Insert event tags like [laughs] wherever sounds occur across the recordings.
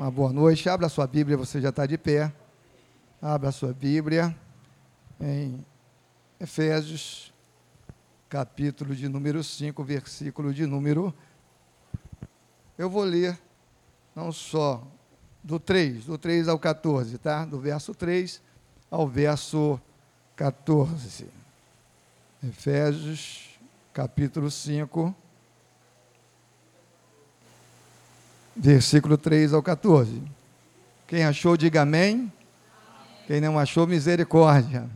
Uma boa noite. Abra sua Bíblia, você já está de pé. Abra sua Bíblia em Efésios, capítulo de número 5, versículo de número. Eu vou ler não só do 3, do 3 ao 14, tá? Do verso 3 ao verso 14. Efésios, capítulo 5, versículo 3 ao 14. Quem achou, diga amém. Quem não achou, misericórdia.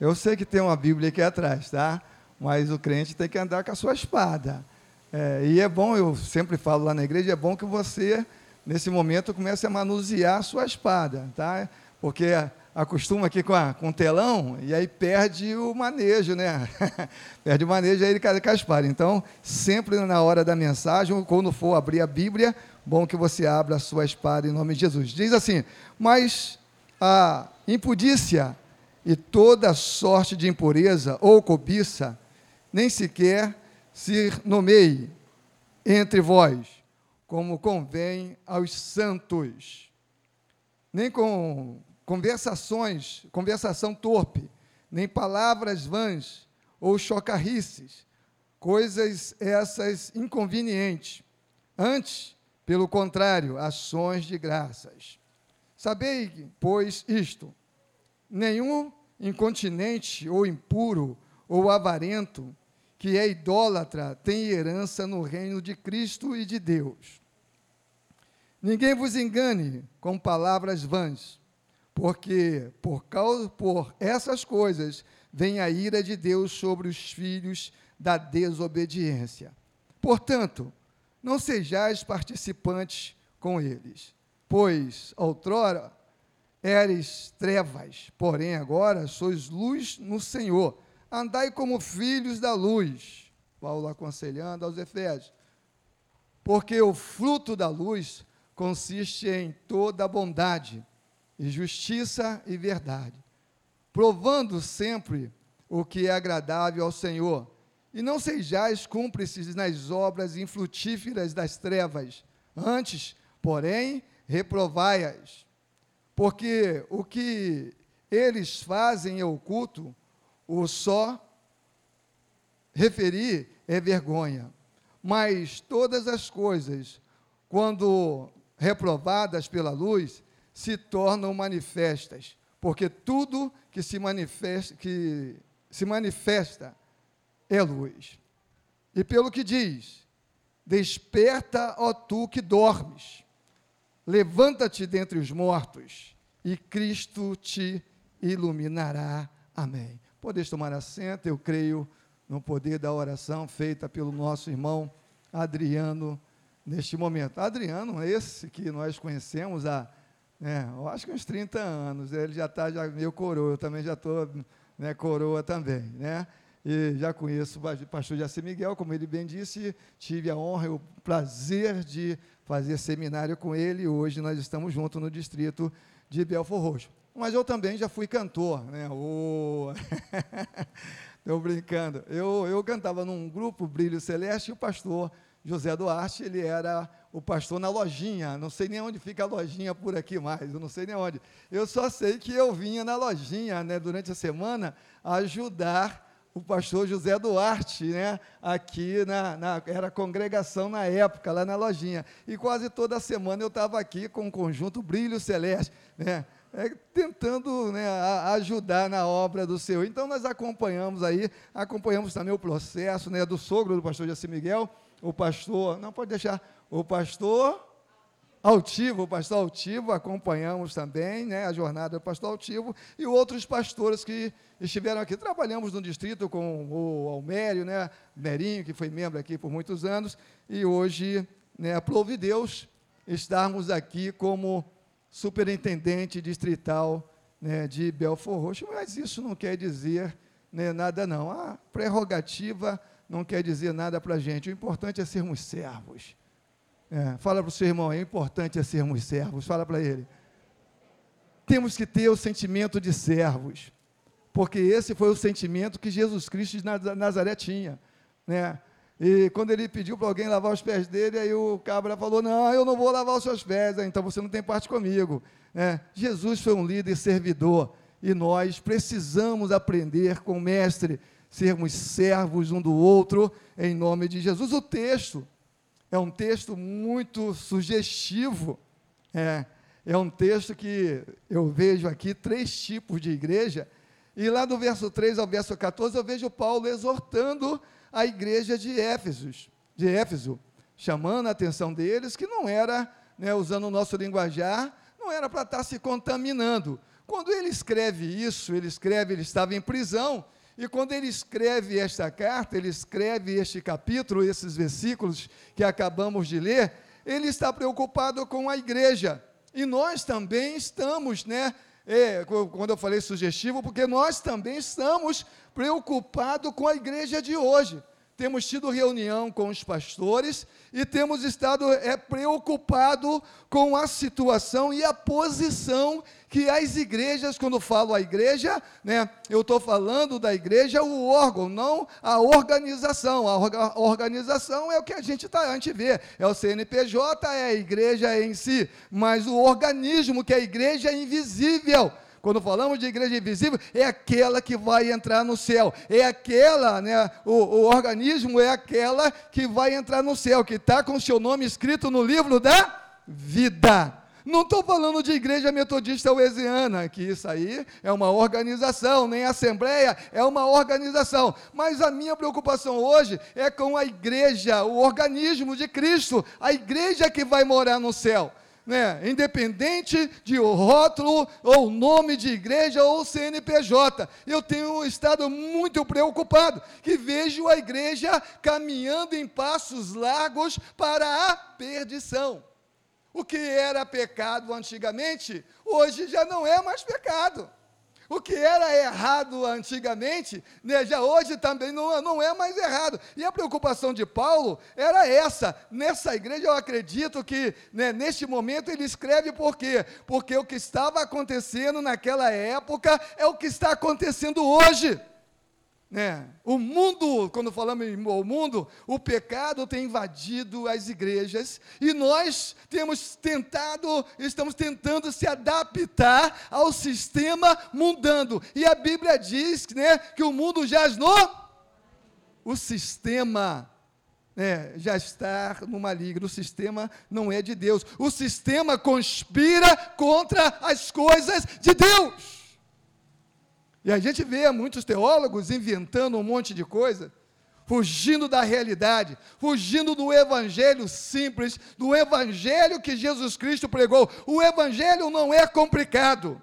Eu sei que tem uma Bíblia aqui atrás, tá? Mas o crente tem que andar com a sua espada. É, e é bom, eu sempre falo lá na igreja, é bom que você, nesse momento, comece a manusear a sua espada, tá? Porque acostuma aqui com, a, com o telão e aí perde o manejo, né? [laughs] perde o manejo, aí ele cai com a espada. Então, sempre na hora da mensagem, quando for abrir a Bíblia, bom que você abra a sua espada em nome de Jesus. Diz assim: Mas a impudícia e toda sorte de impureza ou cobiça nem sequer se nomeie entre vós, como convém aos santos, nem com conversações, conversação torpe, nem palavras vãs ou chocarrices, coisas essas inconvenientes. Antes, pelo contrário, ações de graças. Sabei, pois, isto: nenhum incontinente ou impuro ou avarento que é idólatra tem herança no reino de Cristo e de Deus. Ninguém vos engane com palavras vãs, porque por causa por essas coisas vem a ira de Deus sobre os filhos da desobediência. Portanto, não sejais participantes com eles, pois outrora eres trevas, porém agora sois luz no Senhor. Andai como filhos da luz. Paulo aconselhando aos Efésios. Porque o fruto da luz consiste em toda bondade, e justiça e verdade, provando sempre o que é agradável ao Senhor e não sejais cúmplices nas obras infrutíferas das trevas, antes, porém, reprovai-as. Porque o que eles fazem é oculto, o só referir é vergonha. Mas todas as coisas, quando reprovadas pela luz, se tornam manifestas, porque tudo que se manifesta, que se manifesta é luz. E pelo que diz: Desperta, ó tu que dormes, levanta-te dentre os mortos, e Cristo te iluminará. Amém. Podeis tomar assento, eu creio no poder da oração feita pelo nosso irmão Adriano neste momento. Adriano, esse que nós conhecemos há, né, eu acho que uns 30 anos, ele já está já meio coroa, eu também já estou né, coroa também, né? E já conheço o pastor Jaci Miguel, como ele bem disse, tive a honra e o prazer de fazer seminário com ele, hoje nós estamos juntos no distrito de Belfor Roxo. Mas eu também já fui cantor, né? Estou [laughs] brincando. Eu, eu cantava num grupo Brilho Celeste e o pastor José Duarte, ele era o pastor na lojinha. Não sei nem onde fica a lojinha por aqui mais, eu não sei nem onde. Eu só sei que eu vinha na lojinha, né, durante a semana, ajudar o pastor José Duarte, né, aqui na, na, era congregação na época, lá na lojinha. E quase toda semana eu estava aqui com o conjunto Brilho Celeste, né, é, tentando né, a, ajudar na obra do Senhor. Então nós acompanhamos aí, acompanhamos também o processo né, do sogro do pastor José Miguel, o pastor, não pode deixar, o pastor Altivo, o pastor Altivo, acompanhamos também né, a jornada do pastor Altivo e outros pastores que estiveram aqui. Trabalhamos no distrito com o Almério, né, Merinho, que foi membro aqui por muitos anos, e hoje, né, aprove Deus estarmos aqui como superintendente distrital né, de Belfor Roxo, mas isso não quer dizer né, nada não. A prerrogativa não quer dizer nada para a gente. O importante é sermos servos. É, fala para o seu irmão, é importante é sermos servos. Fala para ele. Temos que ter o sentimento de servos, porque esse foi o sentimento que Jesus Cristo de Nazaré tinha. Né? E quando ele pediu para alguém lavar os pés dele, aí o cabra falou: Não, eu não vou lavar os seus pés, então você não tem parte comigo. É, Jesus foi um líder servidor e nós precisamos aprender com o Mestre, sermos servos um do outro, em nome de Jesus. O texto é um texto muito sugestivo. É, é um texto que eu vejo aqui três tipos de igreja, e lá do verso 3 ao verso 14 eu vejo Paulo exortando a igreja de Éfeso, de Éfeso, chamando a atenção deles que não era, né, usando o nosso linguajar, não era para estar se contaminando. Quando ele escreve isso, ele escreve, ele estava em prisão, e quando ele escreve esta carta, ele escreve este capítulo, esses versículos que acabamos de ler, ele está preocupado com a igreja. E nós também estamos, né? É, quando eu falei sugestivo, porque nós também estamos preocupados com a igreja de hoje temos tido reunião com os pastores e temos estado é, preocupado com a situação e a posição que as igrejas, quando falo a igreja, né, eu estou falando da igreja, o órgão, não a organização. A, orga, organização é o que a gente, tá, a gente vê, é o CNPJ, é a igreja em si, mas o organismo, que é a igreja é invisível quando falamos de igreja invisível, é aquela que vai entrar no céu. É aquela, né? O, o organismo é aquela que vai entrar no céu, que está com o seu nome escrito no livro da vida. Não estou falando de igreja metodista uesiana, que isso aí é uma organização, nem assembleia, é uma organização. Mas a minha preocupação hoje é com a igreja, o organismo de Cristo, a igreja que vai morar no céu né, independente de rótulo ou nome de igreja ou CNPJ. Eu tenho estado muito preocupado que vejo a igreja caminhando em passos largos para a perdição. O que era pecado antigamente, hoje já não é mais pecado. O que era errado antigamente, né, já hoje também não, não é mais errado. E a preocupação de Paulo era essa. Nessa igreja, eu acredito que né, neste momento ele escreve por quê? Porque o que estava acontecendo naquela época é o que está acontecendo hoje. Né? O mundo, quando falamos em o mundo, o pecado tem invadido as igrejas e nós temos tentado, estamos tentando se adaptar ao sistema mundando. E a Bíblia diz né, que o mundo jaz no. O sistema né, já está no maligno, o sistema não é de Deus. O sistema conspira contra as coisas de Deus. E a gente vê muitos teólogos inventando um monte de coisa, fugindo da realidade, fugindo do evangelho simples, do evangelho que Jesus Cristo pregou. O evangelho não é complicado.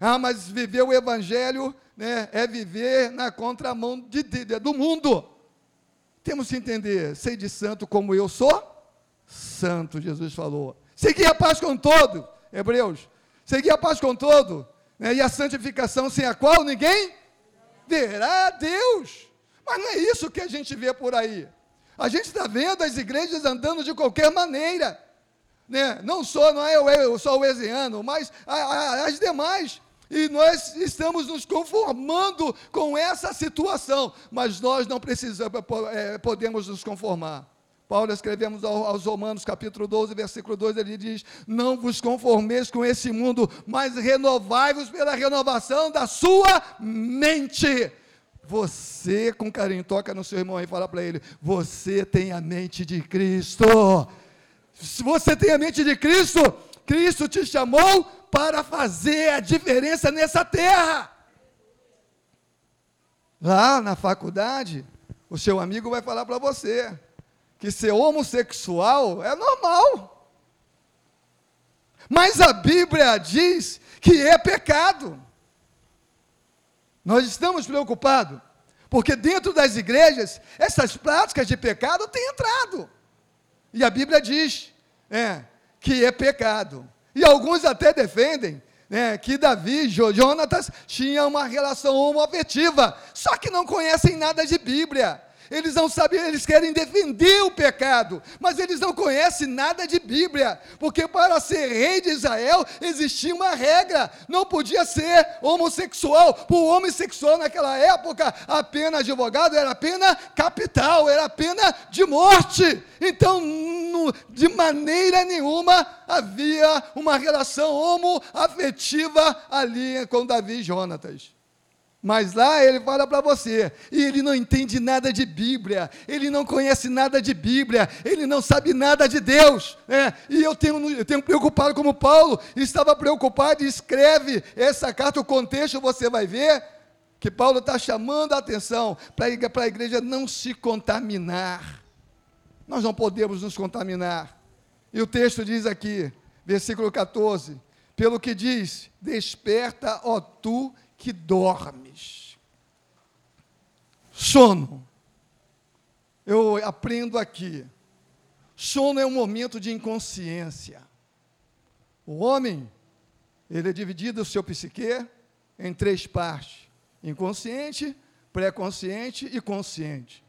Ah, mas viver o evangelho né, é viver na contramão de, de, do mundo. Temos que entender, sei de santo como eu sou santo, Jesus falou. Seguir a paz com todo, Hebreus. Seguir a paz com todo né? e a santificação sem a qual ninguém verá a Deus. Mas não é isso que a gente vê por aí. A gente está vendo as igrejas andando de qualquer maneira. Né? Não só não é eu, só o Ezeano, mas a, a, as demais. E nós estamos nos conformando com essa situação, mas nós não precisamos, é, podemos nos conformar. Paulo escrevemos aos Romanos, capítulo 12, versículo 2, ele diz: Não vos conformeis com esse mundo, mas renovai-vos pela renovação da sua mente. Você, com carinho, toca no seu irmão e fala para ele: Você tem a mente de Cristo. Se você tem a mente de Cristo, Cristo te chamou para fazer a diferença nessa terra. Lá na faculdade, o seu amigo vai falar para você: que ser homossexual é normal. Mas a Bíblia diz que é pecado. Nós estamos preocupados, porque dentro das igrejas, essas práticas de pecado têm entrado. E a Bíblia diz é, que é pecado. E alguns até defendem né, que Davi e Jonatas tinham uma relação homoafetiva, só que não conhecem nada de Bíblia. Eles não sabem, eles querem defender o pecado, mas eles não conhecem nada de Bíblia, porque para ser rei de Israel existia uma regra: não podia ser homossexual. O homossexual naquela época, a pena advogado era pena capital, era pena de morte. Então, de maneira nenhuma havia uma relação homoafetiva ali com Davi e Jonatas. Mas lá ele fala para você, e ele não entende nada de Bíblia, ele não conhece nada de Bíblia, ele não sabe nada de Deus. Né? E eu tenho, eu tenho preocupado como Paulo, estava preocupado escreve essa carta, o contexto você vai ver, que Paulo está chamando a atenção para a igreja não se contaminar. Nós não podemos nos contaminar. E o texto diz aqui, versículo 14: pelo que diz: Desperta, ó tu que dormes. Sono. Eu aprendo aqui. Sono é um momento de inconsciência. O homem, ele é dividido o seu psique em três partes: inconsciente, pré-consciente e consciente.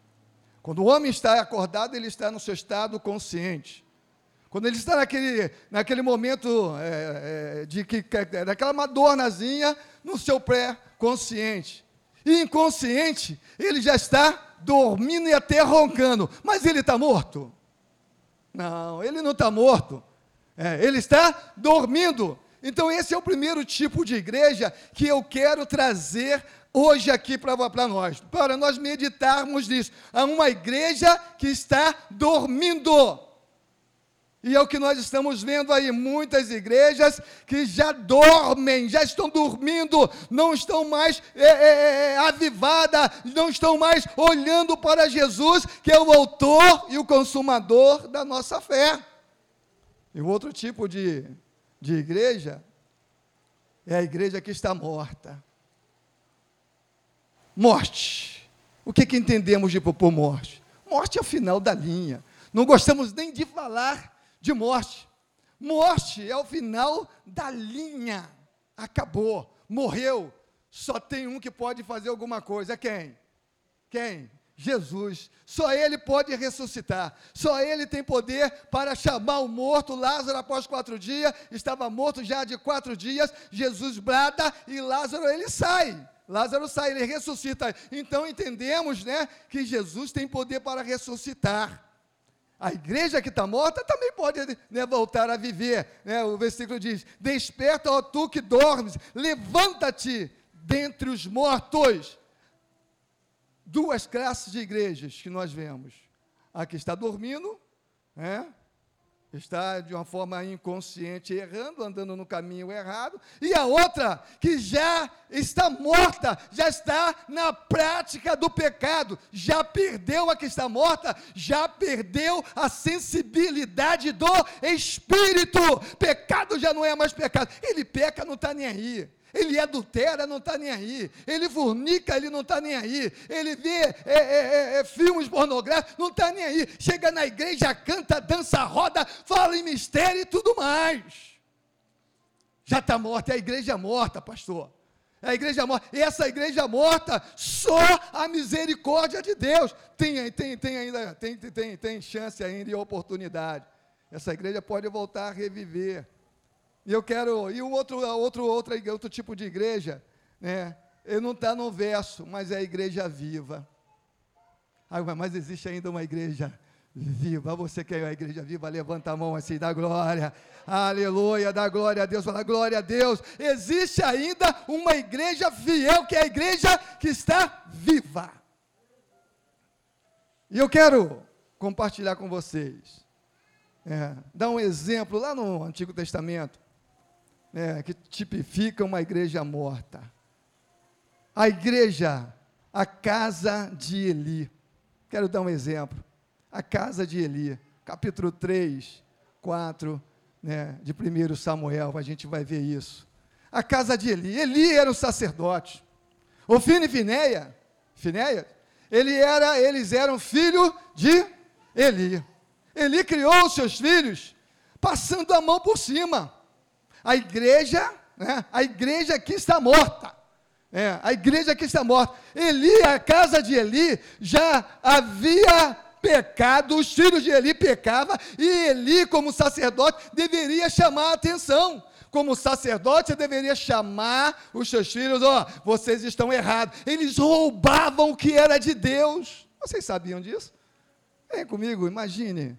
Quando o homem está acordado, ele está no seu estado consciente. Quando ele está naquele, naquele momento é, é, de que, daquela madornazinha no seu pré-consciente. E inconsciente, ele já está dormindo e até roncando. Mas ele está morto? Não, ele não está morto. É, ele está dormindo. Então, esse é o primeiro tipo de igreja que eu quero trazer hoje aqui para nós, para nós meditarmos nisso. Há uma igreja que está dormindo. E é o que nós estamos vendo aí, muitas igrejas que já dormem, já estão dormindo, não estão mais é, é, é, é avivadas, não estão mais olhando para Jesus, que é o autor e o consumador da nossa fé. E o outro tipo de, de igreja é a igreja que está morta. Morte. O que, que entendemos de por morte? Morte é o final da linha. Não gostamos nem de falar de morte. Morte é o final da linha. Acabou, morreu. Só tem um que pode fazer alguma coisa. Quem? Quem? Jesus. Só Ele pode ressuscitar. Só Ele tem poder para chamar o morto. Lázaro, após quatro dias, estava morto já de quatro dias. Jesus brada e Lázaro ele sai. Lázaro sai, ele ressuscita. Então entendemos, né, que Jesus tem poder para ressuscitar. A igreja que está morta também pode né, voltar a viver. Né? O versículo diz: Desperta, ó tu que dormes, levanta-te dentre os mortos. Duas classes de igrejas que nós vemos. A que está dormindo, né? Está de uma forma inconsciente errando, andando no caminho errado, e a outra que já está morta, já está na prática do pecado, já perdeu a que está morta, já perdeu a sensibilidade do espírito. Pecado já não é mais pecado. Ele peca, não está nem aí. Ele adultera, não está nem aí. Ele fornica, ele não está nem aí. Ele vê é, é, é, é filmes pornográficos, não está nem aí. Chega na igreja, canta, dança, roda, fala em mistério e tudo mais. Já está morta, é a igreja morta, pastor. É a igreja morta. E essa igreja morta, só a misericórdia de Deus. Tem, tem, tem ainda, tem, tem, tem chance ainda e oportunidade. Essa igreja pode voltar a reviver. E eu quero. E o outro, outro, outro, outro tipo de igreja, né? Ele não está no verso, mas é a igreja viva. Ah, mas existe ainda uma igreja viva. Você quer a igreja viva? Levanta a mão assim, dá glória. Aleluia, dá glória a Deus, fala glória a Deus. Existe ainda uma igreja fiel, que é a igreja que está viva. E eu quero compartilhar com vocês. É, dar um exemplo lá no Antigo Testamento né, que tipifica uma igreja morta. A igreja, a casa de Eli. Quero dar um exemplo. A casa de Eli, capítulo 3, 4, né, de 1 Samuel, a gente vai ver isso. A casa de Eli. Eli era o sacerdote. Ofine e Fineia, Fineia, ele era, eles eram filho de Eli. Eli criou os seus filhos passando a mão por cima. A igreja, né, a igreja aqui está morta. É, a igreja que está morta. Eli, a casa de Eli, já havia pecado, os filhos de Eli pecavam, e Eli, como sacerdote, deveria chamar a atenção. Como sacerdote, deveria chamar os seus filhos, ó, oh, vocês estão errados. Eles roubavam o que era de Deus. Vocês sabiam disso? Vem comigo, imagine.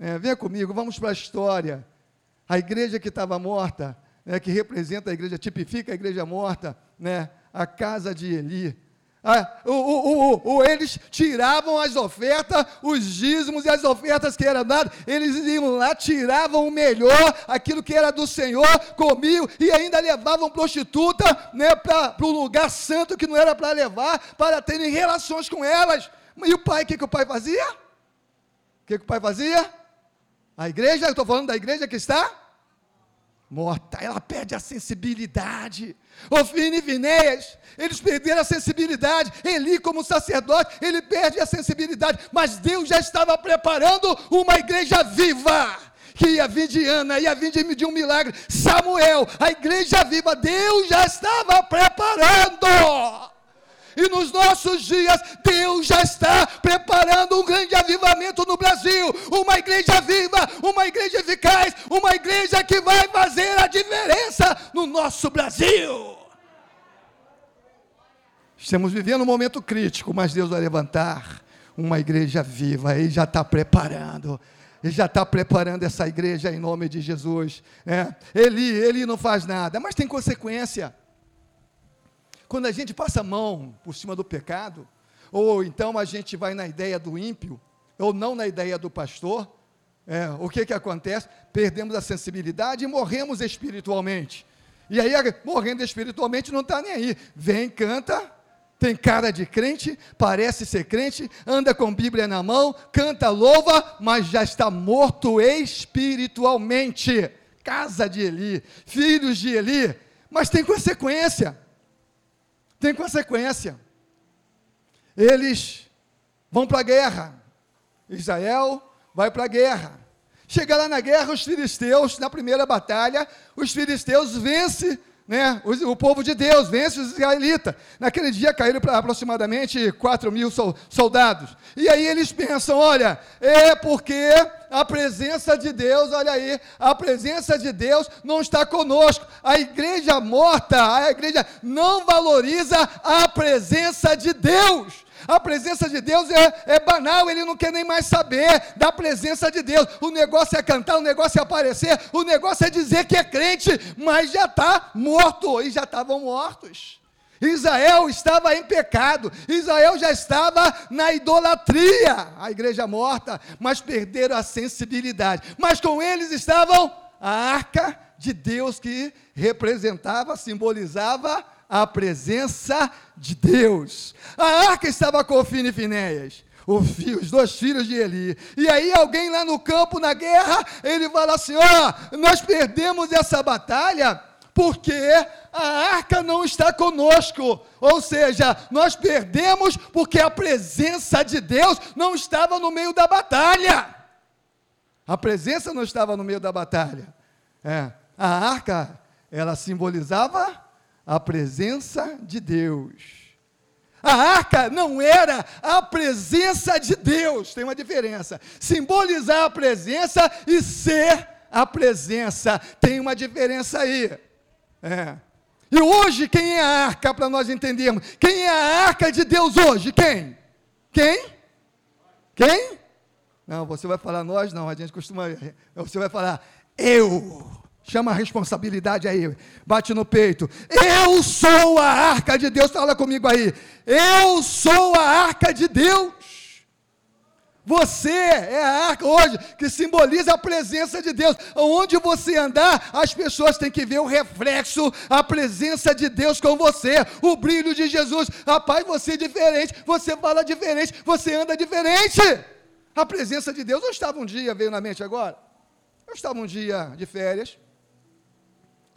É, venha comigo, vamos para a história. A igreja que estava morta, né, que representa a igreja, tipifica a igreja morta, né, a casa de Eli. Ah, o, o, o, eles tiravam as ofertas, os dízimos e as ofertas que eram dadas, eles iam lá, tiravam o melhor, aquilo que era do Senhor, comiam e ainda levavam prostituta né, para o lugar santo que não era para levar, para terem relações com elas. E o pai, o que, que o pai fazia? O que, que o pai fazia? A igreja, eu estou falando da igreja que está morta, ela perde a sensibilidade. Ofine e Vinéias, eles perderam a sensibilidade. Eli, como sacerdote, ele perde a sensibilidade. Mas Deus já estava preparando uma igreja viva. Que ia vir de Ana, ia vir de um milagre. Samuel, a igreja viva, Deus já estava preparando. E nos nossos dias, Deus já está preparando um grande avivamento no Brasil. Uma igreja viva, uma igreja eficaz, uma igreja que vai fazer a diferença no nosso Brasil. Estamos vivendo um momento crítico, mas Deus vai levantar uma igreja viva. Ele já está preparando. Ele já está preparando essa igreja em nome de Jesus. É. Ele, ele não faz nada, mas tem consequência. Quando a gente passa a mão por cima do pecado, ou então a gente vai na ideia do ímpio, ou não na ideia do pastor, é, o que, que acontece? Perdemos a sensibilidade e morremos espiritualmente. E aí, morrendo espiritualmente, não está nem aí. Vem, canta, tem cara de crente, parece ser crente, anda com Bíblia na mão, canta, louva, mas já está morto espiritualmente. Casa de Eli, filhos de Eli, mas tem consequência tem consequência. Eles vão para a guerra. Israel vai para a guerra. Chega lá na guerra, os filisteus, na primeira batalha, os filisteus vencem né, o, o, povo de Deus, vence os israelitas. Naquele dia caíram para aproximadamente 4 mil soldados. E aí eles pensam: olha, é porque a presença de Deus, olha aí, a presença de Deus não está conosco. A igreja morta, a igreja não valoriza a presença de Deus. A presença de Deus é, é, banal, ele não quer nem mais saber da presença de Deus. O negócio é cantar, o negócio é aparecer, o negócio é dizer que é crente, mas já está morto, e já estavam mortos. Israel estava em pecado, Israel já estava na idolatria, a igreja morta, mas perderam a sensibilidade. Mas com eles estavam a arca de Deus que representava, simbolizava a presença de Deus. A arca estava com Ofine e Finéias. Os dois filhos de Eli. E aí alguém lá no campo, na guerra, ele fala assim: ó, oh, nós perdemos essa batalha porque a arca não está conosco. Ou seja, nós perdemos porque a presença de Deus não estava no meio da batalha. A presença não estava no meio da batalha. É, a arca, ela simbolizava a presença de Deus. A arca não era a presença de Deus, tem uma diferença. Simbolizar a presença e ser a presença, tem uma diferença aí. É. E hoje, quem é a arca para nós entendermos? Quem é a arca de Deus hoje? Quem? Quem? Quem? Não, você vai falar nós, não, a gente costuma. Você vai falar eu. Chama a responsabilidade aí, bate no peito. Eu sou a arca de Deus, fala comigo aí. Eu sou a arca de Deus. Você é a arca hoje que simboliza a presença de Deus. Onde você andar, as pessoas têm que ver o reflexo, a presença de Deus com você, o brilho de Jesus. Rapaz, você é diferente, você fala diferente, você anda diferente. A presença de Deus. Eu estava um dia, veio na mente agora. Eu estava um dia de férias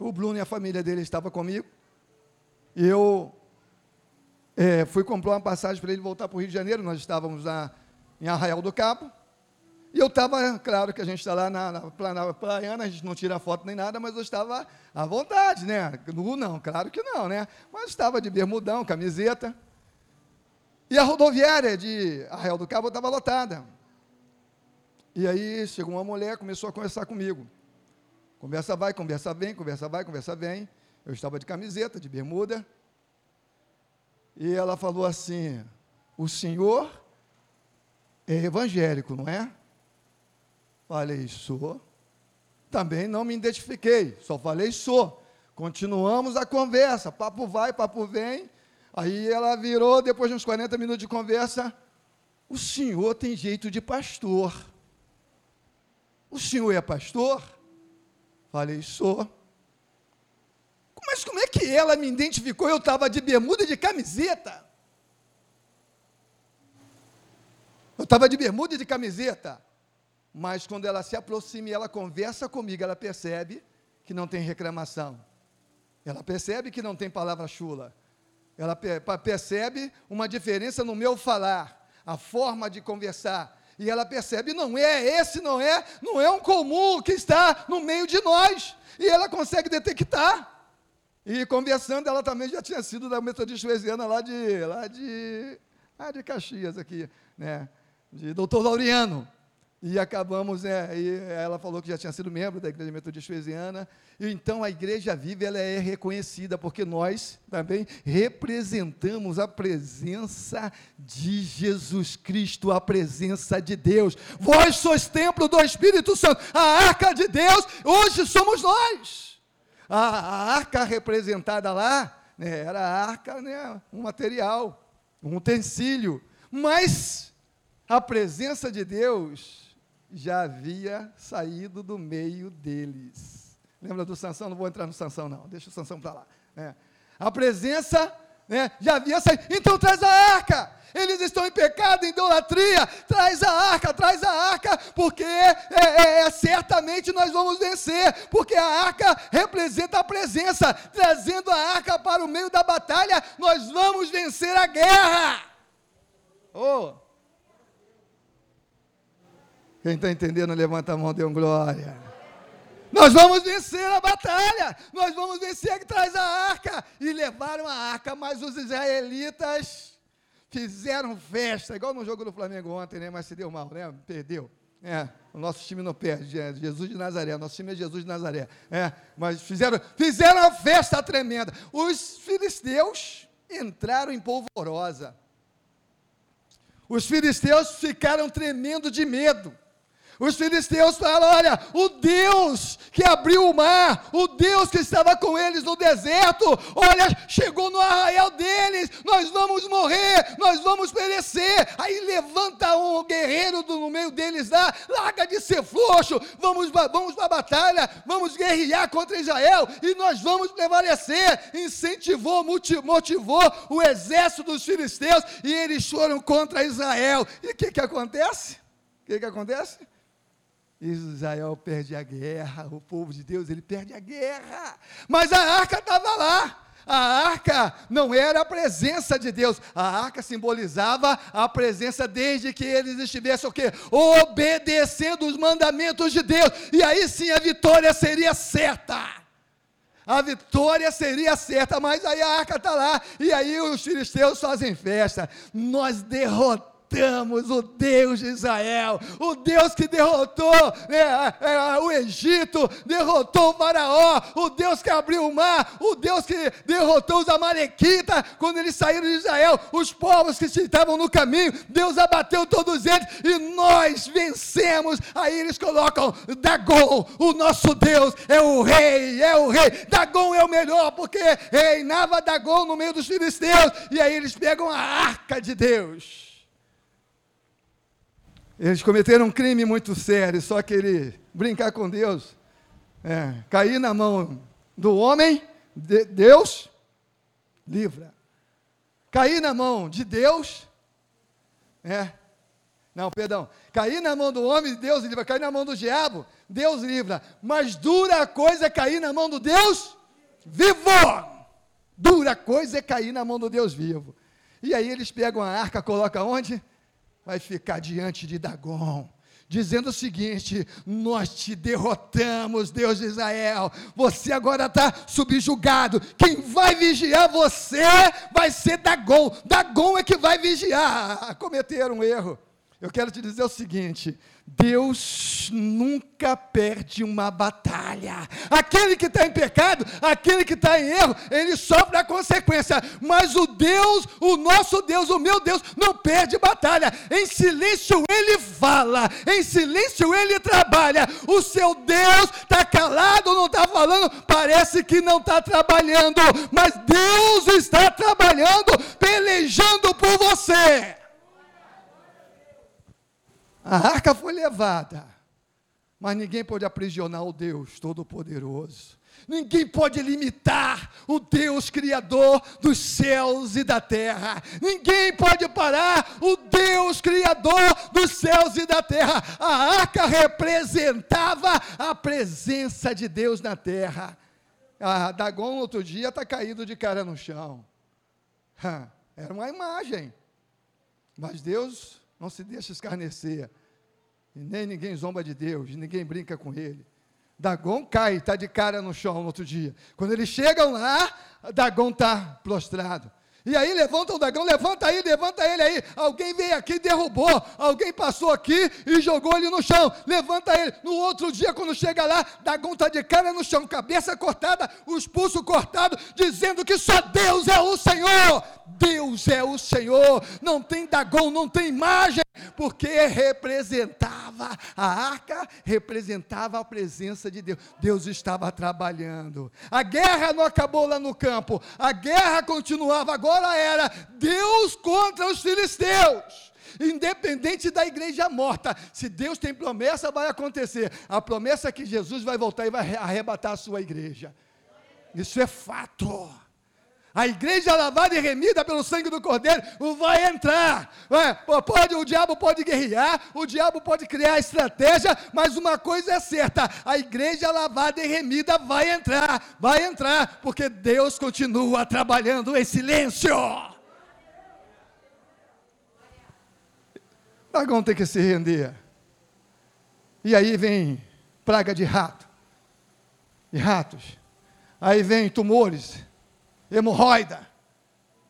o Bruno e a família dele estavam comigo. E eu é, fui comprar uma passagem para ele voltar para o Rio de Janeiro. Nós estávamos na, em Arraial do Cabo. E eu estava, claro que a gente está lá na, na, na Praiana, a gente não tira foto nem nada, mas eu estava à vontade, né? Nu não, claro que não, né? Mas estava de bermudão, camiseta. E a rodoviária de Arraial do Cabo estava lotada. E aí chegou uma mulher, começou a conversar comigo. Conversa vai, conversa vem, conversa vai, conversa vem. Eu estava de camiseta, de bermuda. E ela falou assim: O senhor é evangélico, não é? Falei, sou. Também não me identifiquei, só falei, sou. Continuamos a conversa, papo vai, papo vem. Aí ela virou, depois de uns 40 minutos de conversa, o senhor tem jeito de pastor. O senhor é pastor? Falei, sou. Mas como é que ela me identificou? Eu estava de bermuda e de camiseta. Eu estava de bermuda e de camiseta. Mas quando ela se aproxima e ela conversa comigo, ela percebe que não tem reclamação. Ela percebe que não tem palavra chula. Ela percebe uma diferença no meu falar, a forma de conversar. E ela percebe, não é esse, não é, não é um comum que está no meio de nós. E ela consegue detectar. E conversando, ela também já tinha sido da Metodista Weziana lá de, lá de, lá de Caxias aqui, né? De Doutor Laureano. E acabamos, né, e ela falou que já tinha sido membro da Igreja Metodista Weziana. E então a Igreja Viva ela é reconhecida porque nós também representamos a presença de Jesus Cristo, a presença de Deus. Vós sois templo do Espírito Santo, a arca de Deus, hoje somos nós. A, a arca representada lá né, era a arca, né, um material, um utensílio. Mas a presença de Deus já havia saído do meio deles. Lembra do Sansão? Não vou entrar no Sansão, não. Deixa o Sansão para lá. É. A presença né, já havia saído. Então traz a arca. Eles estão em pecado, em idolatria. Traz a arca, traz a arca, porque é, é, é, certamente nós vamos vencer. Porque a arca representa a presença. Trazendo a arca para o meio da batalha, nós vamos vencer a guerra. Oh, quem está entendendo, levanta a mão, dê um glória. Nós vamos vencer a batalha, nós vamos vencer que traz a arca. E levaram a arca, mas os israelitas fizeram festa, igual no jogo do Flamengo ontem, né? Mas se deu mal, né? Perdeu. É, o nosso time não perde, é Jesus de Nazaré, nosso time é Jesus de Nazaré. É, mas fizeram, fizeram uma festa tremenda. Os filisteus entraram em polvorosa. Os filisteus ficaram tremendo de medo. Os filisteus falam: olha, o Deus que abriu o mar, o Deus que estava com eles no deserto, olha, chegou no arraial deles, nós vamos morrer, nós vamos perecer. Aí levanta um guerreiro do, no meio deles lá, larga de ser frouxo, vamos, vamos para a batalha, vamos guerrear contra Israel e nós vamos prevalecer. Incentivou, motivou o exército dos filisteus e eles foram contra Israel. E o que, que acontece? O que, que acontece? Israel perde a guerra, o povo de Deus, ele perde a guerra. Mas a arca estava lá. A arca não era a presença de Deus, a arca simbolizava a presença desde que eles estivessem o quê? Obedecendo os mandamentos de Deus. E aí sim a vitória seria certa. A vitória seria certa, mas aí a arca está lá, e aí os filisteus fazem festa. Nós derrotamos adoramos o Deus de Israel, o Deus que derrotou né, o Egito, derrotou o Faraó, o Deus que abriu o mar, o Deus que derrotou os Amalequitas quando eles saíram de Israel, os povos que estavam no caminho, Deus abateu todos eles e nós vencemos. Aí eles colocam Dagon, o nosso Deus é o rei, é o rei. Dagon é o melhor porque reinava Dagon no meio dos filisteus. E aí eles pegam a arca de Deus eles cometeram um crime muito sério, só que ele brincar com Deus, é, cair na mão do homem, de Deus livra. Cair na mão de Deus, é, não, perdão, cair na mão do homem, Deus livra, cair na mão do diabo, Deus livra, mas dura coisa é cair na mão do Deus vivo. Dura coisa é cair na mão do Deus vivo. E aí eles pegam a arca, colocam onde? Vai ficar diante de Dagon, dizendo o seguinte: Nós te derrotamos, Deus de Israel. Você agora está subjugado. Quem vai vigiar você vai ser Dagon. Dagon é que vai vigiar. [laughs] Cometeram um erro. Eu quero te dizer o seguinte: Deus nunca perde uma batalha. Aquele que está em pecado, aquele que está em erro, ele sofre a consequência. Mas o Deus, o nosso Deus, o meu Deus, não perde batalha. Em silêncio ele fala, em silêncio ele trabalha. O seu Deus está calado, não está falando, parece que não está trabalhando, mas Deus está trabalhando, pelejando por você. A arca foi levada, mas ninguém pode aprisionar o Deus Todo-Poderoso. Ninguém pode limitar o Deus Criador dos céus e da terra. Ninguém pode parar o Deus Criador dos céus e da terra. A arca representava a presença de Deus na terra. A Dagon, outro dia, está caído de cara no chão. Era uma imagem. Mas Deus não se deixa escarnecer. E nem ninguém zomba de Deus, ninguém brinca com ele. Dagon cai, está de cara no chão no outro dia. Quando eles chegam lá, Dagon está prostrado. E aí levanta o dragão, levanta aí, levanta ele aí. Alguém veio aqui derrubou. Alguém passou aqui e jogou ele no chão. Levanta ele. No outro dia, quando chega lá, Dagão está de cara no chão, cabeça cortada, os pulsos cortados, dizendo que só Deus é o Senhor. Deus é o Senhor. Não tem Dagão, não tem imagem, porque representava a arca, representava a presença de Deus. Deus estava trabalhando. A guerra não acabou lá no campo. A guerra continuava agora era Deus contra os filisteus. Independente da igreja morta, se Deus tem promessa, vai acontecer. A promessa é que Jesus vai voltar e vai arrebatar a sua igreja. Isso é fato. A igreja lavada e remida pelo sangue do Cordeiro vai entrar. Pode, o diabo pode guerrear, o diabo pode criar estratégia, mas uma coisa é certa: a igreja lavada e remida vai entrar, vai entrar, porque Deus continua trabalhando em silêncio. Dragão tem que se render. E aí vem praga de rato, de ratos. Aí vem tumores hemorroida.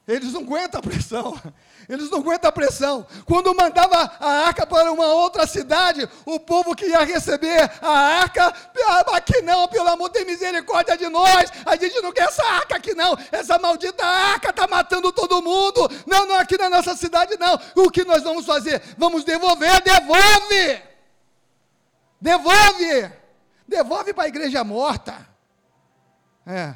Eles não aguentam a pressão. Eles não aguentam a pressão. Quando mandava a arca para uma outra cidade, o povo que ia receber a arca, ah, aqui não, pelo amor de misericórdia de nós. A gente não quer essa arca aqui não. Essa maldita arca está matando todo mundo. Não, não, aqui na nossa cidade não. O que nós vamos fazer? Vamos devolver, devolve! Devolve! Devolve para a igreja morta. É.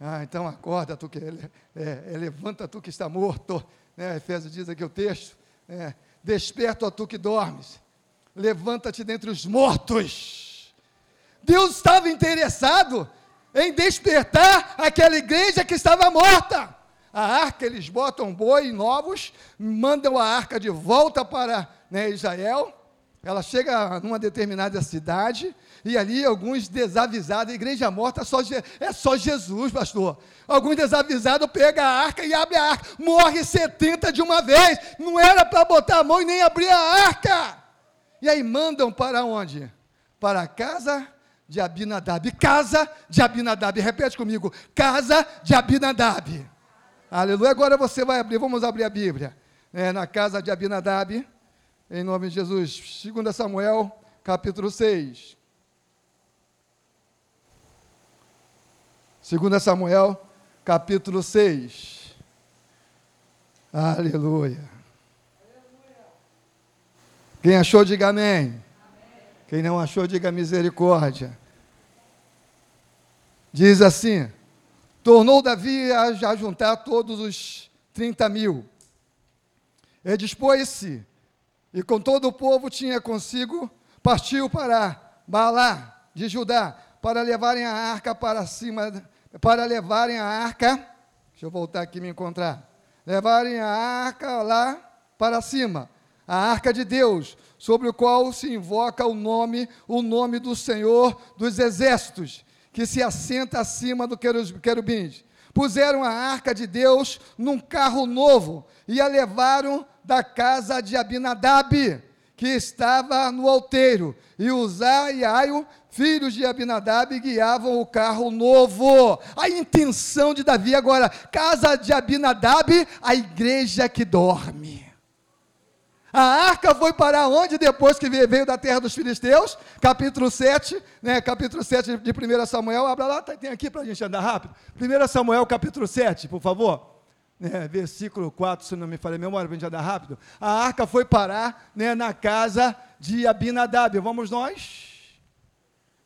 Ah, então acorda, tu que é, é, levanta tu que está morto. Né? Efésios diz aqui o texto. É, Desperta tu que dormes. Levanta-te dentre os mortos. Deus estava interessado em despertar aquela igreja que estava morta. A arca, eles botam boi novos, mandam a arca de volta para né, Israel. Ela chega numa determinada cidade, e ali alguns desavisados, a igreja morta só, é só Jesus, pastor. Alguns desavisados pega a arca e abre a arca, morre 70 de uma vez. Não era para botar a mão e nem abrir a arca. E aí mandam para onde? Para a casa de Abinadab. Casa de Abinadab. Repete comigo. Casa de Abinadab. Aleluia. Agora você vai abrir, vamos abrir a Bíblia. É, na casa de Abinadab, em nome de Jesus. 2 Samuel, capítulo 6. 2 Samuel, capítulo 6. Aleluia. Quem achou, diga amém. Quem não achou, diga misericórdia. Diz assim: Tornou Davi a juntar todos os 30 mil. E dispôs-se, e com todo o povo tinha consigo, partiu para Balá de Judá, para levarem a arca para cima para levarem a arca, deixa eu voltar aqui me encontrar, levarem a arca lá para cima, a arca de Deus, sobre o qual se invoca o nome, o nome do Senhor dos exércitos, que se assenta acima do querubins. Puseram a arca de Deus num carro novo e a levaram da casa de Abinadab, que estava no alteiro, e Uzá e Aio, filhos de Abinadab, guiavam o carro novo. A intenção de Davi agora, casa de Abinadab, a igreja que dorme. A arca foi para onde depois que veio da terra dos filisteus? Capítulo 7, né, capítulo 7 de 1 Samuel, abra lá, tá, tem aqui para a gente andar rápido. 1 Samuel, capítulo 7, por favor né, versículo 4, se não me falei a memória, para a gente andar rápido. A arca foi parar né, na casa de Abinadab. Vamos nós?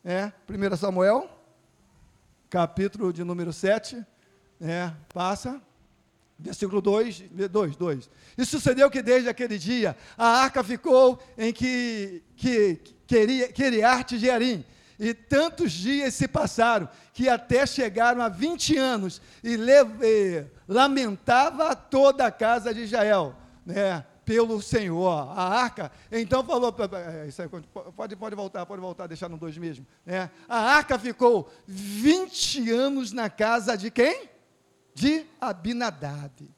É, 1 Samuel, capítulo de número 7. É, passa. Versículo 2, 2, 2. E sucedeu que desde aquele dia a arca ficou em que, que queria, Queriarte Jearim, e tantos dias se passaram, que até chegaram a 20 anos, e leve, lamentava toda a casa de Israel, né? Pelo Senhor, a arca. Então falou, é, isso aí, pode, pode voltar, pode voltar, deixar no 2 mesmo. Né? A arca ficou 20 anos na casa de quem? De Abinadab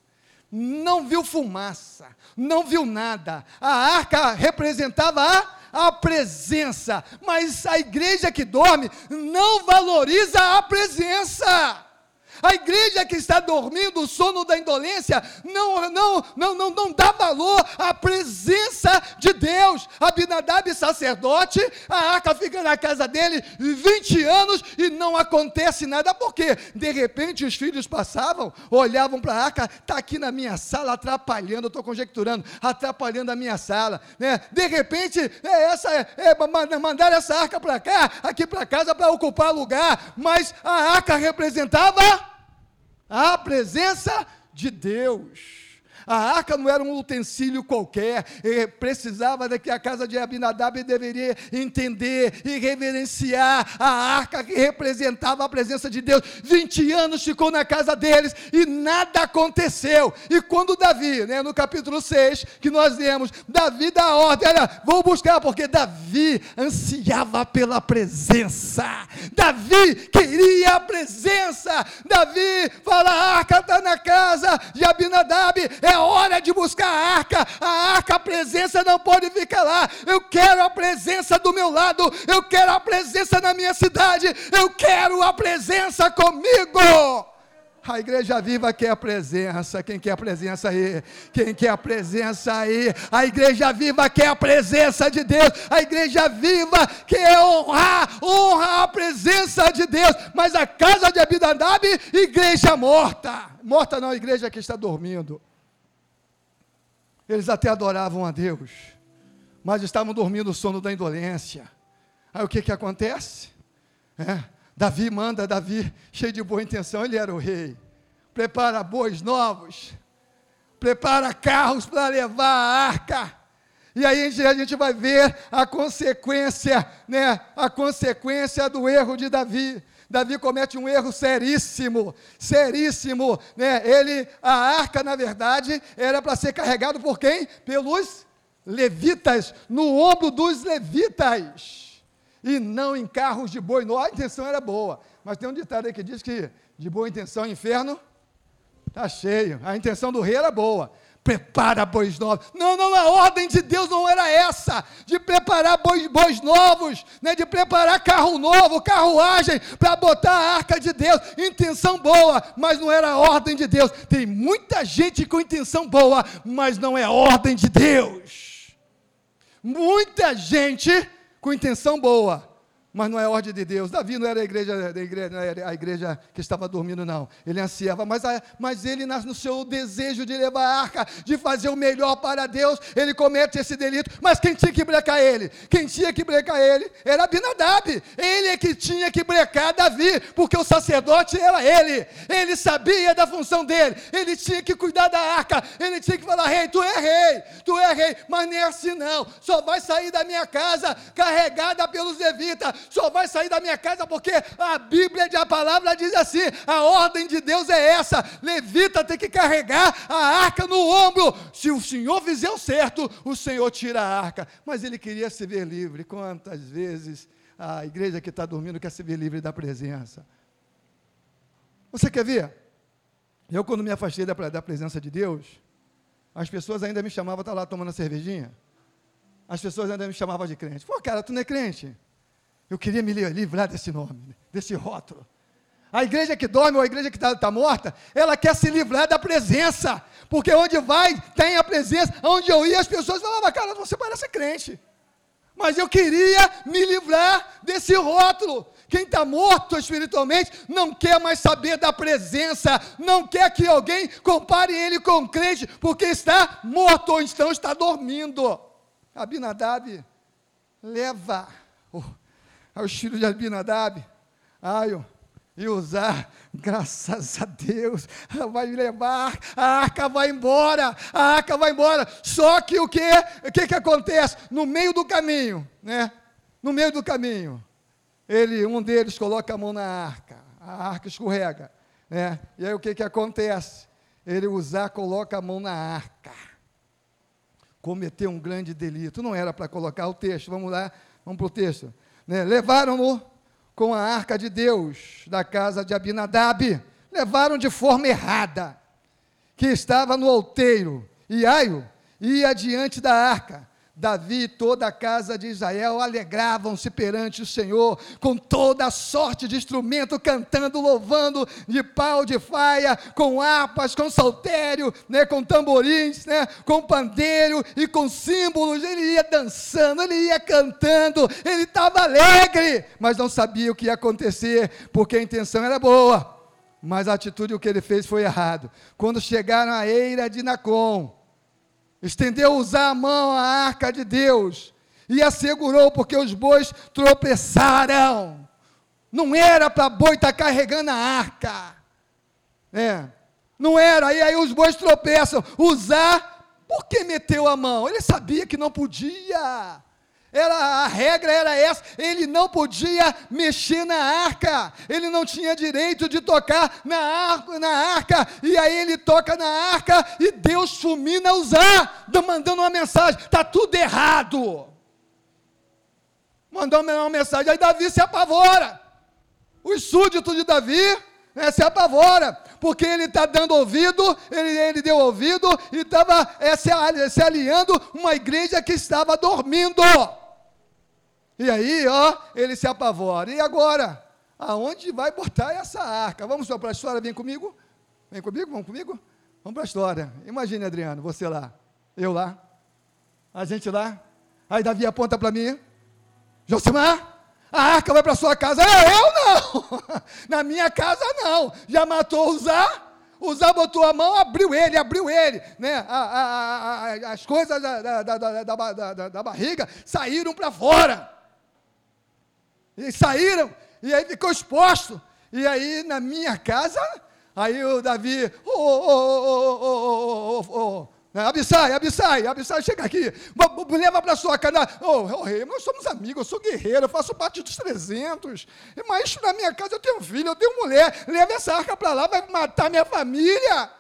não viu fumaça, não viu nada. A arca representava a, a presença, mas a igreja que dorme não valoriza a presença. A igreja que está dormindo o sono da indolência não, não, não, não, não dá valor à presença de Deus. Abinadab, sacerdote, a arca fica na casa dele 20 anos e não acontece nada, porque de repente os filhos passavam, olhavam para a arca, está aqui na minha sala atrapalhando, estou conjecturando, atrapalhando a minha sala. Né? De repente, é essa, é, é mandar essa arca para cá, aqui para casa, para ocupar lugar, mas a arca representava a presença de Deus. A arca não era um utensílio qualquer, precisava de que a casa de Abinadab deveria entender e reverenciar a arca que representava a presença de Deus. 20 anos ficou na casa deles e nada aconteceu. E quando Davi, né, no capítulo 6, que nós lemos, Davi dá a ordem, olha, vou buscar, porque Davi ansiava pela presença. Davi queria a presença. Davi fala: a arca está na casa de Abinadab, é hora de buscar a arca. A arca, a presença não pode ficar lá. Eu quero a presença do meu lado. Eu quero a presença na minha cidade. Eu quero a presença comigo. A igreja viva quer a presença. Quem quer a presença aí? Quem quer a presença aí? A igreja viva quer a presença de Deus. A igreja viva quer honrar, honra a presença de Deus. Mas a casa de Abinadab, igreja morta. Morta não, igreja que está dormindo. Eles até adoravam a Deus, mas estavam dormindo o sono da indolência. Aí o que, que acontece? É, Davi manda, Davi, cheio de boa intenção, ele era o rei. Prepara bois novos, prepara carros para levar a arca. E aí a gente, vai ver a consequência, né? A consequência do erro de Davi. Davi comete um erro seríssimo, seríssimo, né? Ele, a arca, na verdade, era para ser carregado por quem? Pelos levitas, no ombro dos levitas, e não em carros de boi. A intenção era boa, mas tem um ditado aí que diz que de boa intenção, inferno está cheio. A intenção do rei era boa, prepara bois novos. Não, não, a ordem de Deus não era essa, de preparar bois, bois novos, né, de preparar carro novo, carruagem, para botar a arca de Deus. Intenção boa, mas não era a ordem de Deus. Tem muita gente com intenção boa, mas não é a ordem de Deus. Muita gente com intenção boa, mas não é ordem de Deus. Davi não era a igreja, a igreja, a igreja que estava dormindo, não. Ele ansiava, mas, mas ele, no seu desejo de levar a arca, de fazer o melhor para Deus, ele comete esse delito. Mas quem tinha que brecar ele? Quem tinha que brecar ele era Abinadab. Ele é que tinha que brecar Davi, porque o sacerdote era ele. Ele sabia da função dele. Ele tinha que cuidar da arca. Ele tinha que falar: rei, tu é rei, tu é rei. Mas nem assim não. Só vai sair da minha casa carregada pelos levitas só vai sair da minha casa porque a Bíblia a palavra diz assim: a ordem de Deus é essa. Levita tem que carregar a arca no ombro. Se o Senhor fizer o certo, o Senhor tira a arca. Mas ele queria se ver livre. Quantas vezes a igreja que está dormindo quer se ver livre da presença? Você quer ver? Eu, quando me afastei da, da presença de Deus, as pessoas ainda me chamavam, tá lá tomando cervejinha. as pessoas ainda me chamavam de crente. Pô, cara, tu não é crente? Eu queria me livrar desse nome, desse rótulo. A igreja que dorme ou a igreja que está tá morta, ela quer se livrar da presença. Porque onde vai, tem a presença. Onde eu ia, as pessoas falavam, cara, você parece crente. Mas eu queria me livrar desse rótulo. Quem está morto espiritualmente não quer mais saber da presença, não quer que alguém compare ele com crente, porque está morto ou então está dormindo. Abinadab leva ao estilo de Abinadab, Aio, e usar, graças a Deus, vai levar, a arca vai embora, a arca vai embora. Só que o que? O que, que acontece? No meio do caminho, né? No meio do caminho, ele, um deles coloca a mão na arca, a arca escorrega, né? E aí o que, que acontece? Ele usar, coloca a mão na arca. Cometeu um grande delito. Não era para colocar o texto, vamos lá, vamos para o texto. Né? Levaram-no com a arca de Deus da casa de Abinadab. Levaram de forma errada, que estava no outeiro, e Aio ia diante da arca. Davi e toda a casa de Israel alegravam-se perante o Senhor, com toda a sorte de instrumento, cantando, louvando, de pau, de faia, com harpas, com saltério, né, com tamborins, né, com pandeiro e com símbolos. Ele ia dançando, ele ia cantando, ele estava alegre, mas não sabia o que ia acontecer, porque a intenção era boa, mas a atitude, o que ele fez foi errado. Quando chegaram à eira de Nacon, estendeu usar a mão à arca de Deus e assegurou, porque os bois tropeçaram. Não era para boi estar tá carregando a arca. É. Não era. E aí os bois tropeçam. Usar, por que meteu a mão? Ele sabia que não podia. Era, a regra era essa, ele não podia mexer na arca, ele não tinha direito de tocar na arca, na arca, e aí ele toca na arca e Deus fulmina usar, mandando uma mensagem, está tudo errado. Mandou uma mensagem, aí Davi se apavora. Os súditos de Davi né, se apavora, porque ele está dando ouvido, ele, ele deu ouvido e estava é, se, se aliando uma igreja que estava dormindo. E aí, ó, ele se apavora. E agora? Aonde vai botar essa arca? Vamos para a história? Vem comigo? Vem comigo? Vamos comigo? Vamos para a história. Imagine, Adriano, você lá, eu lá, a gente lá. Aí Davi aponta para mim: Josimar, a arca vai para sua casa. É, eu não! [laughs] Na minha casa não. Já matou o Zá? O Zá botou a mão, abriu ele, abriu ele. Né? A, a, a, as coisas da, da, da, da barriga saíram para fora. E saíram, e aí ficou exposto. E aí na minha casa, aí o Davi, ô, ô, ô, ô, ô, Abissai, Abissai, Abissai, chega aqui, leva para sua casa. Ô, oh, oh, rei, nós somos amigos, eu sou guerreiro, eu faço parte dos 300. Mas na minha casa eu tenho filho, eu tenho mulher. Leva essa arca para lá, vai matar minha família.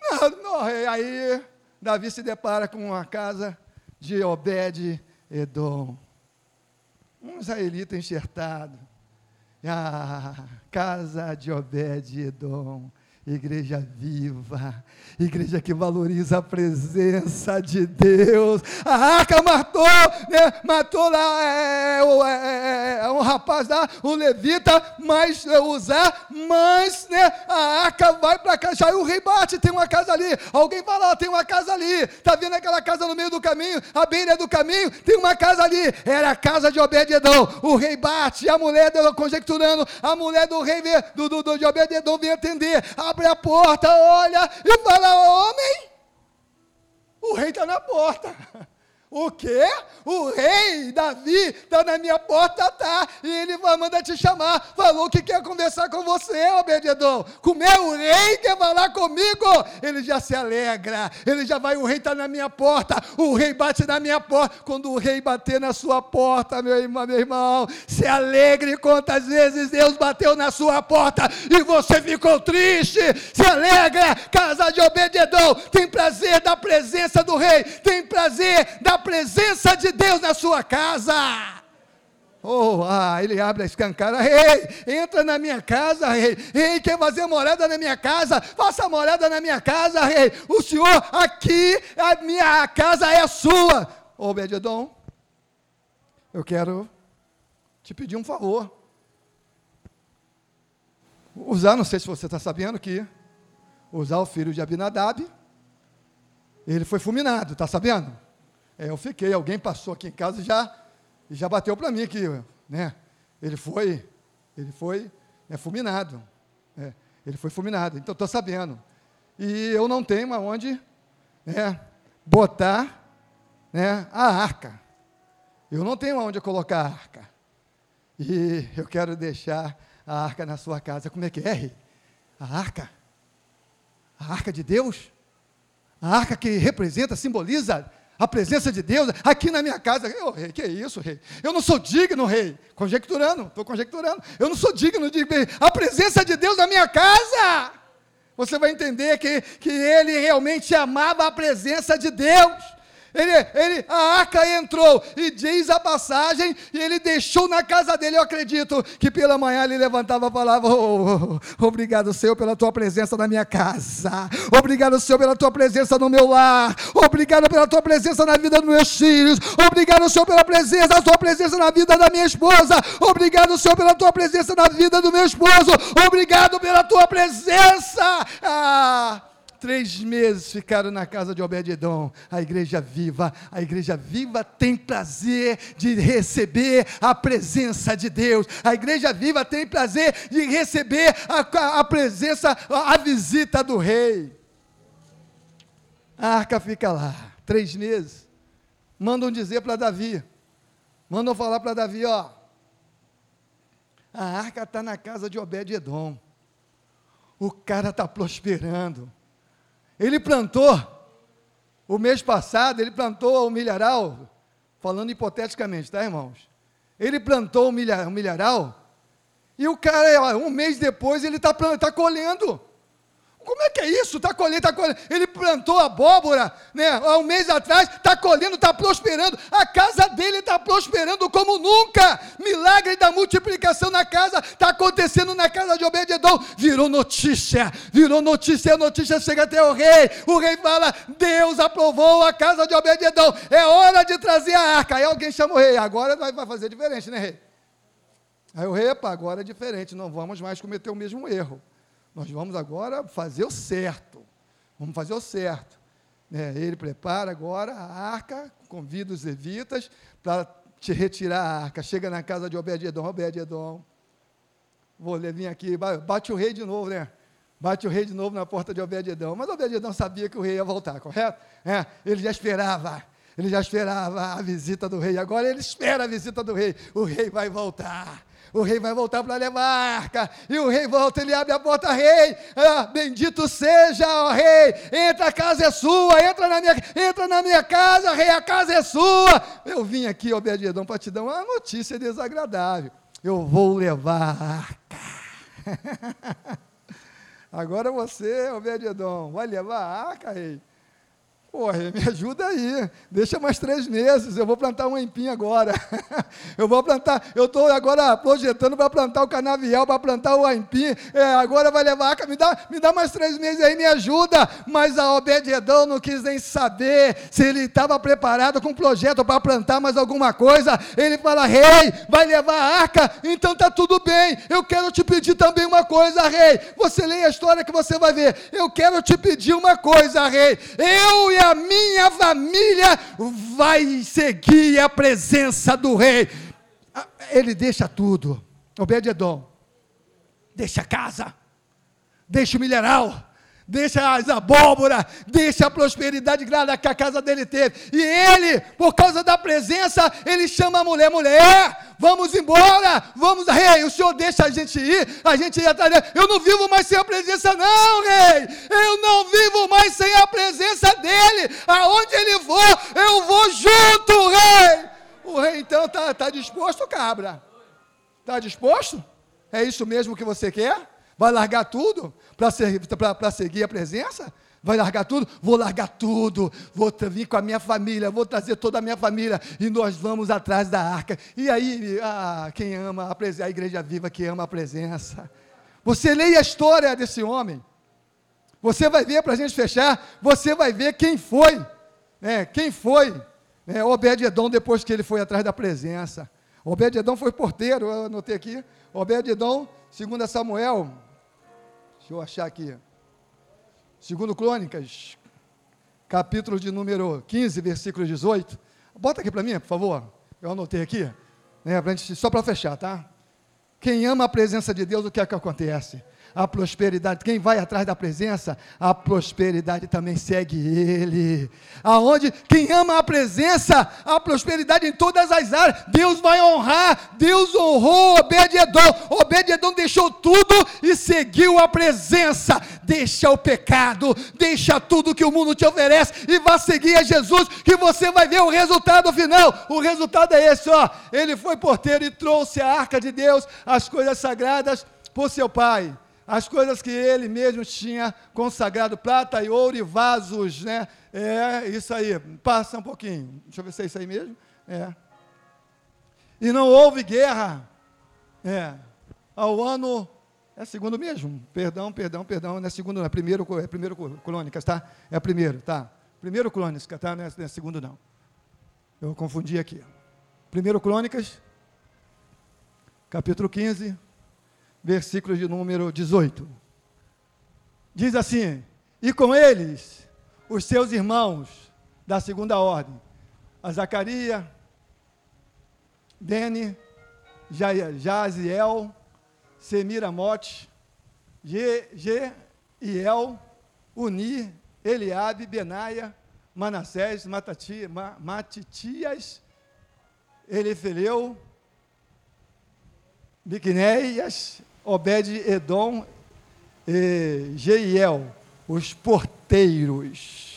Não, não, rei. Aí Davi se depara com a casa de Obed-Edom um israelita enxertado. A casa de Obed-Edom Igreja viva, igreja que valoriza a presença de Deus. A arca matou, né, matou lá é, é, é, um rapaz lá, o levita, mas é, usar, mas né, a arca vai para cá. Já o rei bate, tem uma casa ali. Alguém fala, ó, tem uma casa ali. Está vendo aquela casa no meio do caminho, a beira do caminho, tem uma casa ali. Era a casa de Obed-Edom. O rei bate, a mulher conjecturando, a mulher do rei do, do, do de Obed-Edom vem atender. A abre a porta, olha e fala: Homem, o rei está na porta. [laughs] O quê? O rei Davi está na minha porta, tá? E ele vai mandar te chamar. Falou que quer conversar com você, Obededon. Como é o rei quer falar comigo? Ele já se alegra. Ele já vai, o rei está na minha porta. O rei bate na minha porta. Quando o rei bater na sua porta, meu irmão, meu irmão, se alegre quantas vezes Deus bateu na sua porta e você ficou triste. Se alegra, casa de Obededon. Tem prazer da presença do rei. Tem prazer da presença de Deus na sua casa. Oh, ah, ele abre a escancara, rei, entra na minha casa, rei, rei, quer fazer morada na minha casa, faça morada na minha casa, rei, o senhor aqui, a minha casa é sua, Obed-Edom, eu quero te pedir um favor. Usar, não sei se você está sabendo que usar o filho de Abinadab, ele foi fulminado, está sabendo? É, eu fiquei, alguém passou aqui em casa e já, já bateu para mim que, né, ele foi, ele foi né, fulminado, é, ele foi fulminado, então estou sabendo. E eu não tenho aonde né, botar né, a arca. Eu não tenho aonde colocar a arca. E eu quero deixar a arca na sua casa. Como é que é? A arca? A arca de Deus? A arca que representa, simboliza a presença de Deus aqui na minha casa. Rei, que é isso, rei? Eu não sou digno, rei. Conjecturando, estou conjecturando. Eu não sou digno de a presença de Deus na minha casa. Você vai entender que, que ele realmente amava a presença de Deus. Ele, ele, a arca entrou e diz a passagem, e ele deixou na casa dele. Eu acredito que pela manhã ele levantava a palavra: oh, oh, Obrigado, Senhor, pela tua presença na minha casa. Obrigado, Senhor, pela tua presença no meu lar. Obrigado pela tua presença na vida dos meus filhos. Obrigado, Senhor, pela presença, a tua presença na vida da minha esposa. Obrigado, Senhor, pela tua presença na vida do meu esposo. Obrigado pela tua presença. Ah três meses ficaram na casa de Obed-Edom, a igreja viva. A igreja viva tem prazer de receber a presença de Deus. A igreja viva tem prazer de receber a, a presença, a, a visita do rei. A arca fica lá, três meses. Mandam dizer para Davi, mandam falar para Davi, ó, a arca está na casa de Obed-Edom. O cara está prosperando. Ele plantou, o mês passado, ele plantou o milharal, falando hipoteticamente, tá, irmãos? Ele plantou o, milha, o milharal, e o cara, um mês depois, ele está tá colhendo. Como é que é isso? Está colhendo, está colhendo. Ele plantou abóbora, né? Há um mês atrás, está colhendo, está prosperando. A casa dele está prosperando como nunca. Milagre da multiplicação na casa está acontecendo na casa de Obededon. Virou notícia, virou notícia. A notícia chega até o rei. O rei fala: Deus aprovou a casa de Obededon. É hora de trazer a arca. Aí alguém chama o rei. Agora vai fazer diferente, né, rei? Aí o rei, epa, agora é diferente. Não vamos mais cometer o mesmo erro. Nós vamos agora fazer o certo. Vamos fazer o certo. É, ele prepara agora a arca, convida os levitas para te retirar a arca. Chega na casa de Obed-Edom, Obed-Edom, vou vir aqui, bate o rei de novo, né? Bate o rei de novo na porta de Obed-Edom. Mas Obed-Edom sabia que o rei ia voltar, correto? É, ele já esperava. Ele já esperava a visita do rei. Agora ele espera a visita do rei. O rei vai voltar o rei vai voltar para levar a arca, e o rei volta, ele abre a porta, rei, ah, bendito seja, ó rei, entra, a casa é sua, entra na minha, entra na minha casa, rei, a casa é sua. Eu vim aqui, Obededão, para te dar uma notícia desagradável. Eu vou levar a arca. [laughs] Agora você, Obededon, vai levar a arca, rei? Porra, me ajuda aí. Deixa mais três meses. Eu vou plantar um empim agora. [laughs] eu vou plantar. Eu estou agora projetando para plantar o canavial, para plantar o empim. É, agora vai levar. Me dá, me dá mais três meses aí, me ajuda. Mas a Obed-Edom não quis nem saber se ele estava preparado com um projeto para plantar mais alguma coisa. Ele fala: Rei, vai levar a arca? Então tá tudo bem. Eu quero te pedir também uma coisa, Rei. Você lê a história que você vai ver. Eu quero te pedir uma coisa, Rei. Eu e a minha família vai seguir a presença do rei. Ah, ele deixa tudo. Obed-Edom, deixa a casa, deixa o mineral, deixa as abóbora, deixa a prosperidade grande que a casa dele teve. E ele, por causa da presença, ele chama a mulher, mulher, vamos embora, vamos, rei, o senhor deixa a gente ir, a gente ir atrás dele. Eu não vivo mais sem a presença, não, rei. Eu não vivo mais sem a presença dele. Aonde ele for, eu vou junto, rei. O rei então está tá disposto, cabra? Está disposto? É isso mesmo que você quer? Vai largar tudo para seguir a presença? Vai largar tudo? Vou largar tudo. Vou vir com a minha família, vou trazer toda a minha família e nós vamos atrás da arca. E aí, ah, quem ama a, a igreja viva, que ama a presença. Você leia a história desse homem. Você vai ver, para a gente fechar, você vai ver quem foi, né, quem foi É, Obed-Edom, depois que ele foi atrás da presença. Obed-Edom foi porteiro, eu anotei aqui. Obed-Edom, segundo Samuel, deixa eu achar aqui. Segundo Crônicas, capítulo de número 15, versículo 18. Bota aqui para mim, por favor. Eu anotei aqui. Né, pra gente, só para fechar, tá? Quem ama a presença de Deus, o que é que acontece? A prosperidade. Quem vai atrás da presença, a prosperidade também segue ele. Aonde quem ama a presença, a prosperidade em todas as áreas. Deus vai honrar. Deus honrou Obed-edom. Obed-edom deixou tudo e seguiu a presença. Deixa o pecado, deixa tudo que o mundo te oferece e vá seguir a Jesus, que você vai ver o resultado final. O resultado é esse, ó. Ele foi porteiro e trouxe a arca de Deus, as coisas sagradas por seu pai as coisas que ele mesmo tinha consagrado, prata e ouro e vasos, né? É, isso aí, passa um pouquinho. Deixa eu ver se é isso aí mesmo. É. E não houve guerra. É. Ao ano. É segundo mesmo. Perdão, perdão, perdão. Não é segundo, não. É primeiro, é primeiro crônicas, tá? É primeiro, tá? Primeiro crônicas, tá? Não é, não é segundo, não. Eu confundi aqui. Primeiro crônicas, capítulo 15, versículo de número 18. Diz assim: E com eles os seus irmãos da segunda ordem, a Bene, Jaziel, Semiramote, Jeiel, Uni, Eliabe, Benaia, Manassés, Matati, Matitias, Elifeleu, Biquineias, Obed-Edom e Jeiel, os porteiros.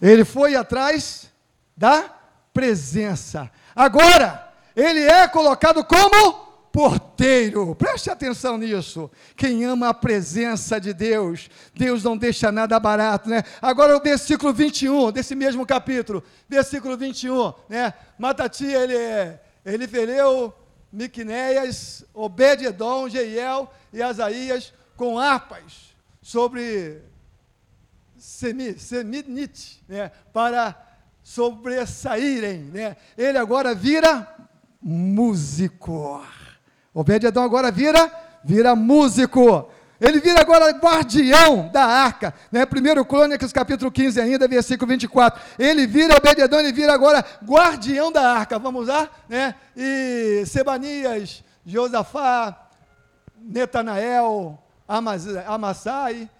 Ele foi atrás da presença. Agora, ele é colocado como porteiro. Preste atenção nisso. Quem ama a presença de Deus, Deus não deixa nada barato, né? Agora o versículo 21 desse mesmo capítulo, versículo 21, né? Matati, ele ele veleu Miqunéias, Obed-Edom, Jeiel e Asaías com harpas sobre Seminite, né, para sobressaírem. Né. Ele agora vira músico. Obed-Edom agora vira, vira músico. Ele vira agora guardião da arca. Né? 1 Crônicas, capítulo 15 ainda, versículo 24. Ele vira, Obededon, ele vira agora guardião da arca. Vamos lá? Né? E Sebanias, Josafá, Netanael, Amassai,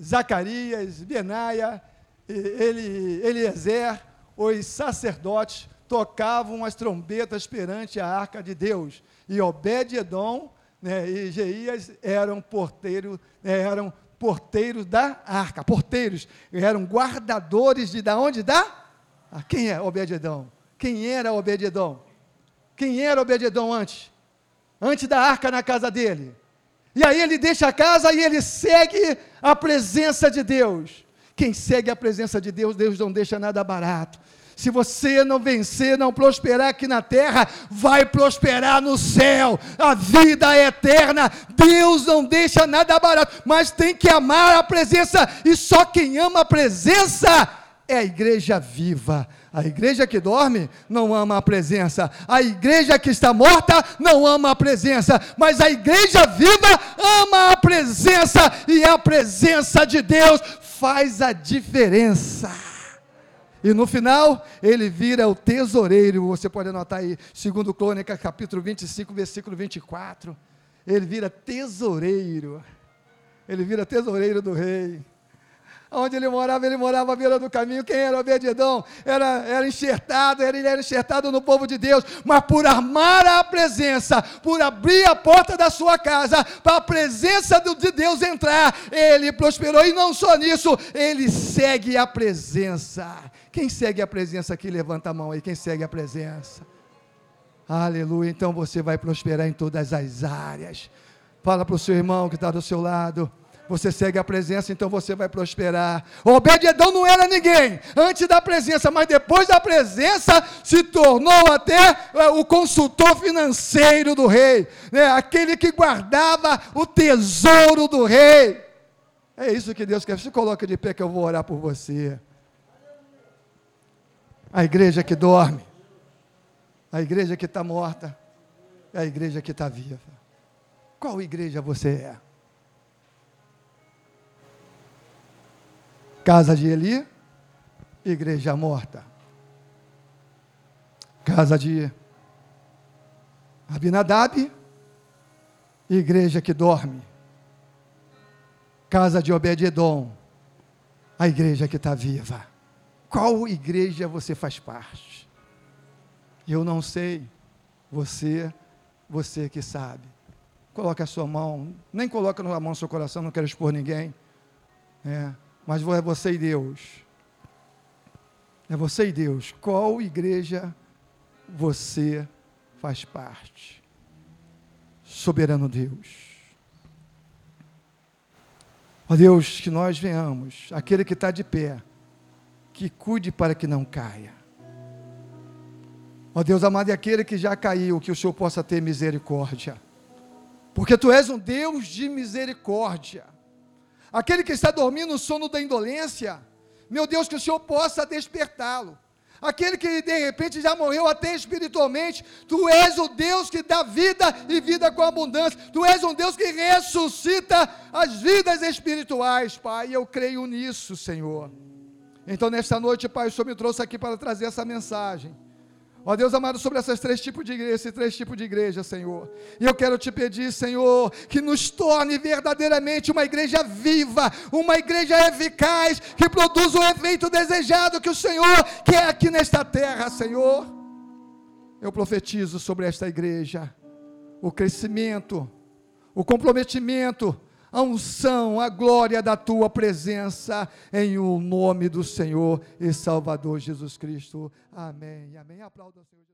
Zacarias, Benaia, Eli, Eliezer, os sacerdotes tocavam as trombetas perante a arca de Deus. E Obed-Edom né, e Geias eram porteiros, né, eram porteiros da arca, porteiros, eram guardadores de da onde? Da? Ah, quem é Obededão? Quem era Obededão? Quem era Obededão antes? Antes da arca na casa dele. E aí ele deixa a casa e ele segue a presença de Deus. Quem segue a presença de Deus, Deus não deixa nada barato. Se você não vencer, não prosperar aqui na terra, vai prosperar no céu. A vida é eterna. Deus não deixa nada barato, mas tem que amar a presença. E só quem ama a presença é a igreja viva. A igreja que dorme não ama a presença. A igreja que está morta não ama a presença. Mas a igreja viva ama a presença. E a presença de Deus faz a diferença. E no final, ele vira o tesoureiro. Você pode anotar aí, segundo Crônica, capítulo 25, versículo 24. Ele vira tesoureiro. Ele vira tesoureiro do rei. Onde ele morava, ele morava à beira do caminho. Quem era Obededão? Era, era enxertado, era, ele era enxertado no povo de Deus. Mas por amar a presença, por abrir a porta da sua casa, para a presença de Deus entrar, ele prosperou. E não só nisso, ele segue a presença. Quem segue a presença aqui, levanta a mão aí. Quem segue a presença? Aleluia. Então você vai prosperar em todas as áreas. Fala para o seu irmão que está do seu lado. Você segue a presença, então você vai prosperar. Obed-edom não era ninguém antes da presença, mas depois da presença se tornou até é, o consultor financeiro do rei, né? aquele que guardava o tesouro do rei. É isso que Deus quer. Se coloca de pé que eu vou orar por você. A igreja que dorme, a igreja que está morta, é a igreja que está viva. Qual igreja você é? Casa de Eli, igreja morta. Casa de Abinadab, igreja que dorme. Casa de Obed-Edom, a igreja que está viva. Qual igreja você faz parte? Eu não sei, você, você que sabe. Coloque a sua mão, nem coloque a mão no seu coração, não quero expor ninguém. É, mas é você e Deus. É você e Deus. Qual igreja você faz parte? Soberano Deus. Ó Deus, que nós venhamos, aquele que está de pé, que cuide para que não caia. Ó Deus amado, e aquele que já caiu, que o Senhor possa ter misericórdia. Porque Tu és um Deus de misericórdia. Aquele que está dormindo no sono da indolência, meu Deus, que o Senhor possa despertá-lo. Aquele que de repente já morreu até espiritualmente, tu és o Deus que dá vida e vida com abundância. Tu és um Deus que ressuscita as vidas espirituais, Pai. Eu creio nisso, Senhor. Então, nesta noite, Pai, o Senhor me trouxe aqui para trazer essa mensagem. Ó Deus amado, sobre esses três tipos de igreja, esses três tipos de igreja, Senhor. E eu quero te pedir, Senhor, que nos torne verdadeiramente uma igreja viva, uma igreja eficaz, que produza o efeito desejado que o Senhor quer aqui nesta terra, Senhor. Eu profetizo sobre esta igreja o crescimento, o comprometimento, a unção, a glória da tua presença, em o nome do Senhor e Salvador Jesus Cristo. Amém. Amém. Aplauda o Senhor.